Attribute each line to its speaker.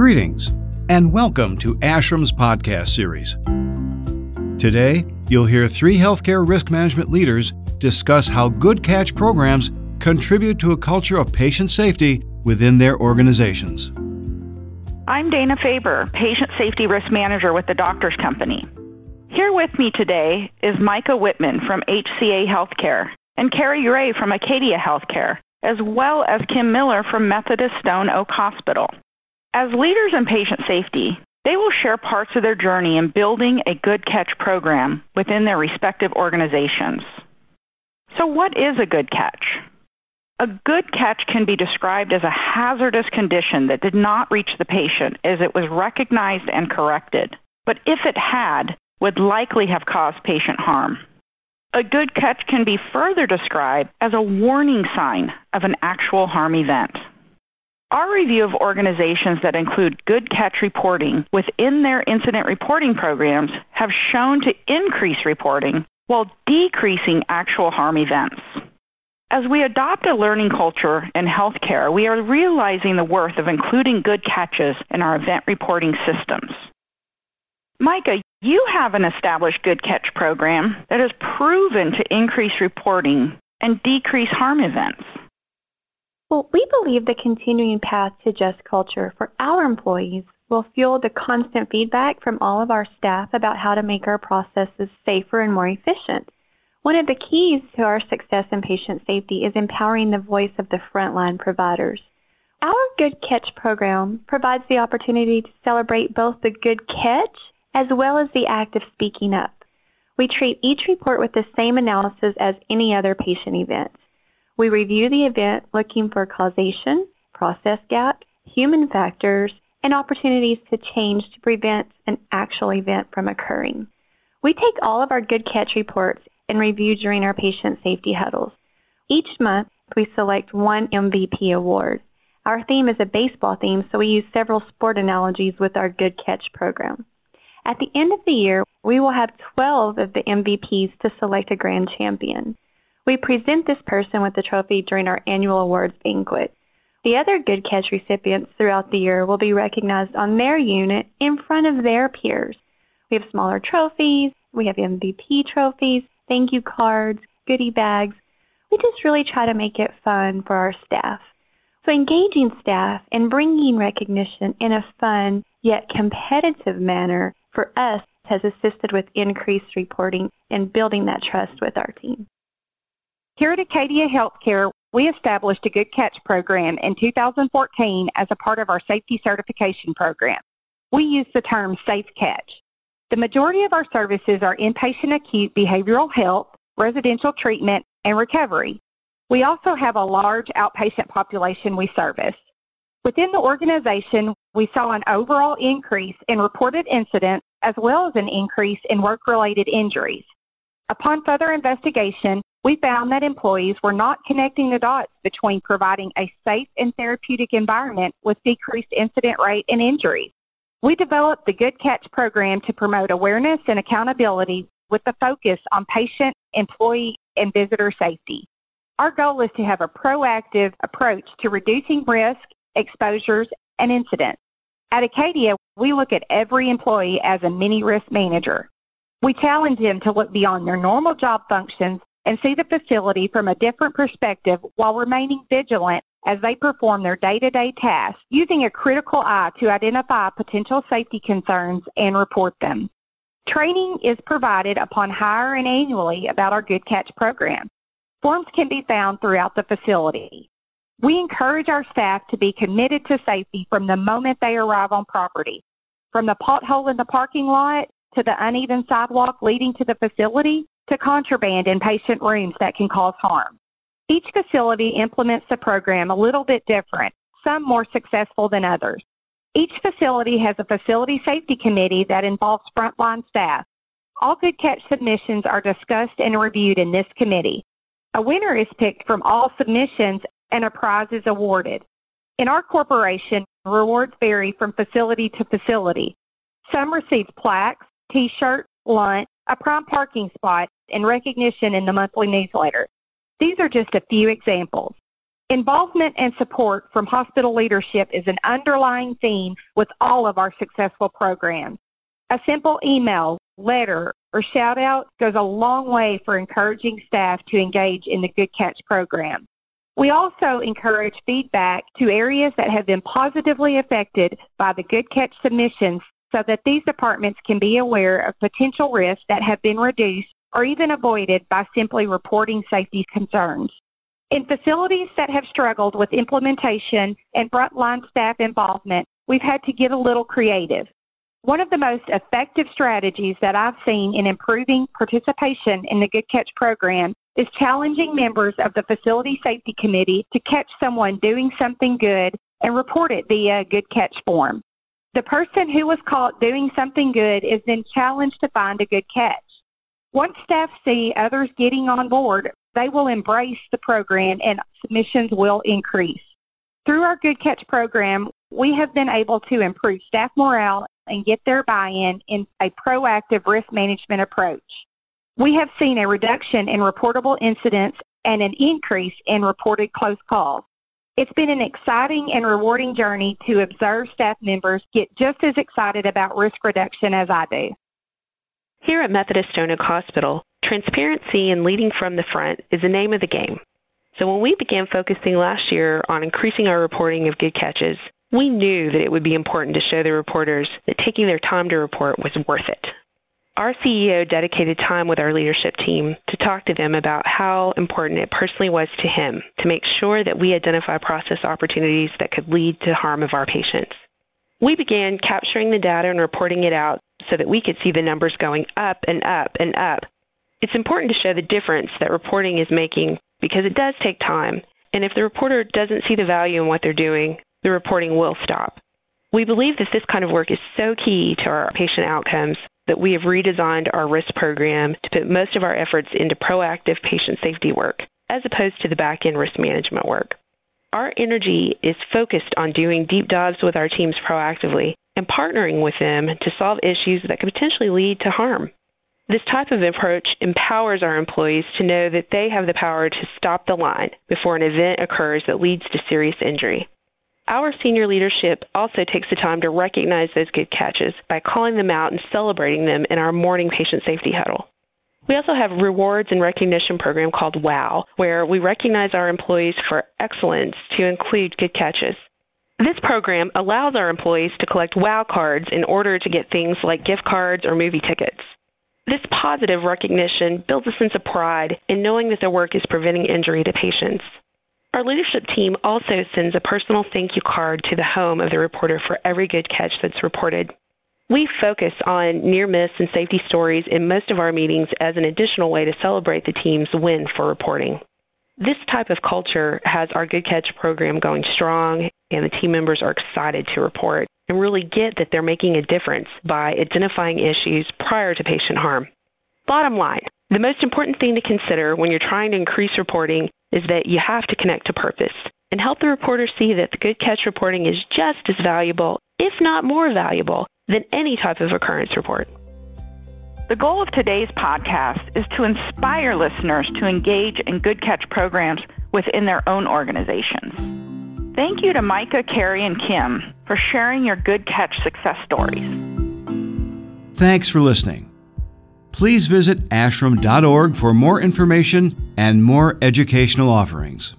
Speaker 1: Greetings, and welcome to ASHRM's podcast series. Today, you'll hear three healthcare risk management leaders discuss how good catch programs contribute to a culture of patient safety within their organizations.
Speaker 2: I'm Dana Faber, Patient Safety Risk Manager with the Doctors Company. Here with me today is Micah Whitman from HCA Healthcare and Carrie Ray from Acadia Healthcare, as well as Kim Miller from Methodist Stone Oak Hospital. As leaders in patient safety, they will share parts of their journey in building a good catch program within their respective organizations. So what is a good catch? A good catch can be described as a hazardous condition that did not reach the patient as it was recognized and corrected, but if it had, would likely have caused patient harm. A good catch can be further described as a warning sign of an actual harm event. Our review of organizations that include good catch reporting within their incident reporting programs have shown to increase reporting while decreasing actual harm events. As we adopt a learning culture in healthcare, we are realizing the worth of including good catches in our event reporting systems. Micah, you have an established good catch program that has proven to increase reporting and decrease harm events.
Speaker 3: Well, we believe the continuing path to just culture for our employees will fuel the constant feedback from all of our staff about how to make our processes safer and more efficient. One of the keys to our success in patient safety is empowering the voice of the frontline providers. Our Good Catch program provides the opportunity to celebrate both the good catch as well as the act of speaking up. We treat each report with the same analysis as any other patient event. We review the event looking for causation, process gaps, human factors, and opportunities to change to prevent an actual event from occurring. We take all of our good catch reports and review during our patient safety huddles. Each month, we select one MVP award. Our theme is a baseball theme, so we use several sport analogies with our Good Catch program. At the end of the year, we will have 12 of the MVPs to select a grand champion. We present this person with the trophy during our annual awards banquet. The other Good Catch recipients throughout the year will be recognized on their unit in front of their peers. We have smaller trophies, we have MVP trophies, thank you cards, goodie bags. We just really try to make it fun for our staff. So engaging staff and bringing recognition in a fun yet competitive manner for us has assisted with increased reporting and building that trust with our team.
Speaker 2: Here at Acadia Healthcare, we established a Good Catch program in 2014 as a part of our safety certification program. We use the term Safe Catch. The majority of our services are inpatient acute behavioral health, residential treatment, and recovery. We also have a large outpatient population we service. Within the organization, we saw an overall increase in reported incidents as well as an increase in work-related injuries. Upon further investigation, we found that employees were not connecting the dots between providing a safe and therapeutic environment with decreased incident rate and injuries. We developed the Good Catch program to promote awareness and accountability with the focus on patient, employee, and visitor safety. Our goal is to have a proactive approach to reducing risk, exposures, and incidents. At Acadia, we look at every employee as a mini risk manager. We challenge them to look beyond their normal job functions and see the facility from a different perspective while remaining vigilant as they perform their day-to-day tasks using a critical eye to identify potential safety concerns and report them. Training is provided upon hire and annually about our Good Catch program. Forms can be found throughout the facility. We encourage our staff to be committed to safety from the moment they arrive on property. From the pothole in the parking lot to the uneven sidewalk leading to the facility to contraband in patient rooms that can cause harm. Each facility implements the program a little bit different, some more successful than others. Each facility has a facility safety committee that involves frontline staff. All good catch submissions are discussed and reviewed in this committee. A winner is picked from all submissions and a prize is awarded. In our corporation, rewards vary from facility to facility. Some receive plaques, t-shirts, lunch, a prime parking spot, and recognition in the monthly newsletter. These are just a few examples. Involvement and support from hospital leadership is an underlying theme with all of our successful programs. A simple email, letter, or shout out goes a long way for encouraging staff to engage in the Good Catch program. We also encourage feedback to areas that have been positively affected by the Good Catch submissions so that these departments can be aware of potential risks that have been reduced or even avoided by simply reporting safety concerns. In facilities that have struggled with implementation and frontline staff involvement, we've had to get a little creative. One of the most effective strategies that I've seen in improving participation in the Good Catch program is challenging members of the Facility Safety Committee to catch someone doing something good and report it via Good Catch form. The person who was caught doing something good is then challenged to find a good catch. Once staff see others getting on board, they will embrace the program and submissions will increase. Through our Good Catch program, we have been able to improve staff morale and get their buy-in in a proactive risk management approach. We have seen a reduction in reportable incidents and an increase in reported close calls. It's been an exciting and rewarding journey to observe staff members get just as excited about risk reduction as I do.
Speaker 4: Here at Methodist Stone Hospital, transparency and leading from the front is the name of the game. So when we began focusing last year on increasing our reporting of good catches, we knew that it would be important to show the reporters that taking their time to report was worth it. Our CEO dedicated time with our leadership team to talk to them about how important it personally was to him to make sure that we identify process opportunities that could lead to harm of our patients. We began capturing the data and reporting it out so that we could see the numbers going up and up and up. It's important to show the difference that reporting is making because it does take time, and if the reporter doesn't see the value in what they're doing, the reporting will stop. We believe that this kind of work is so key to our patient outcomes that we have redesigned our risk program to put most of our efforts into proactive patient safety work, as opposed to the back-end risk management work. Our energy is focused on doing deep dives with our teams proactively and partnering with them to solve issues that could potentially lead to harm. This type of approach empowers our employees to know that they have the power to stop the line before an event occurs that leads to serious injury. Our senior leadership also takes the time to recognize those good catches by calling them out and celebrating them in our morning patient safety huddle. We also have a rewards and recognition program called WOW, where we recognize our employees for excellence to include good catches. This program allows our employees to collect WOW cards in order to get things like gift cards or movie tickets. This positive recognition builds a sense of pride in knowing that their work is preventing injury to patients. Our leadership team also sends a personal thank you card to the home of the reporter for every good catch that's reported. We focus on near miss and safety stories in most of our meetings as an additional way to celebrate the team's win for reporting. This type of culture has our Good Catch program going strong and the team members are excited to report and really get that they're making a difference by identifying issues prior to patient harm. Bottom line, the most important thing to consider when you're trying to increase reporting is that you have to connect to purpose and help the reporter see that the Good Catch reporting is just as valuable, if not more valuable, than any type of occurrence report.
Speaker 5: The goal of today's podcast is to inspire listeners to engage in Good Catch programs within their own organizations. Thank you to Micah, Carrie, and Kim for sharing your Good Catch success stories.
Speaker 1: Thanks for listening. Please visit ashrm.org for more information and more educational offerings.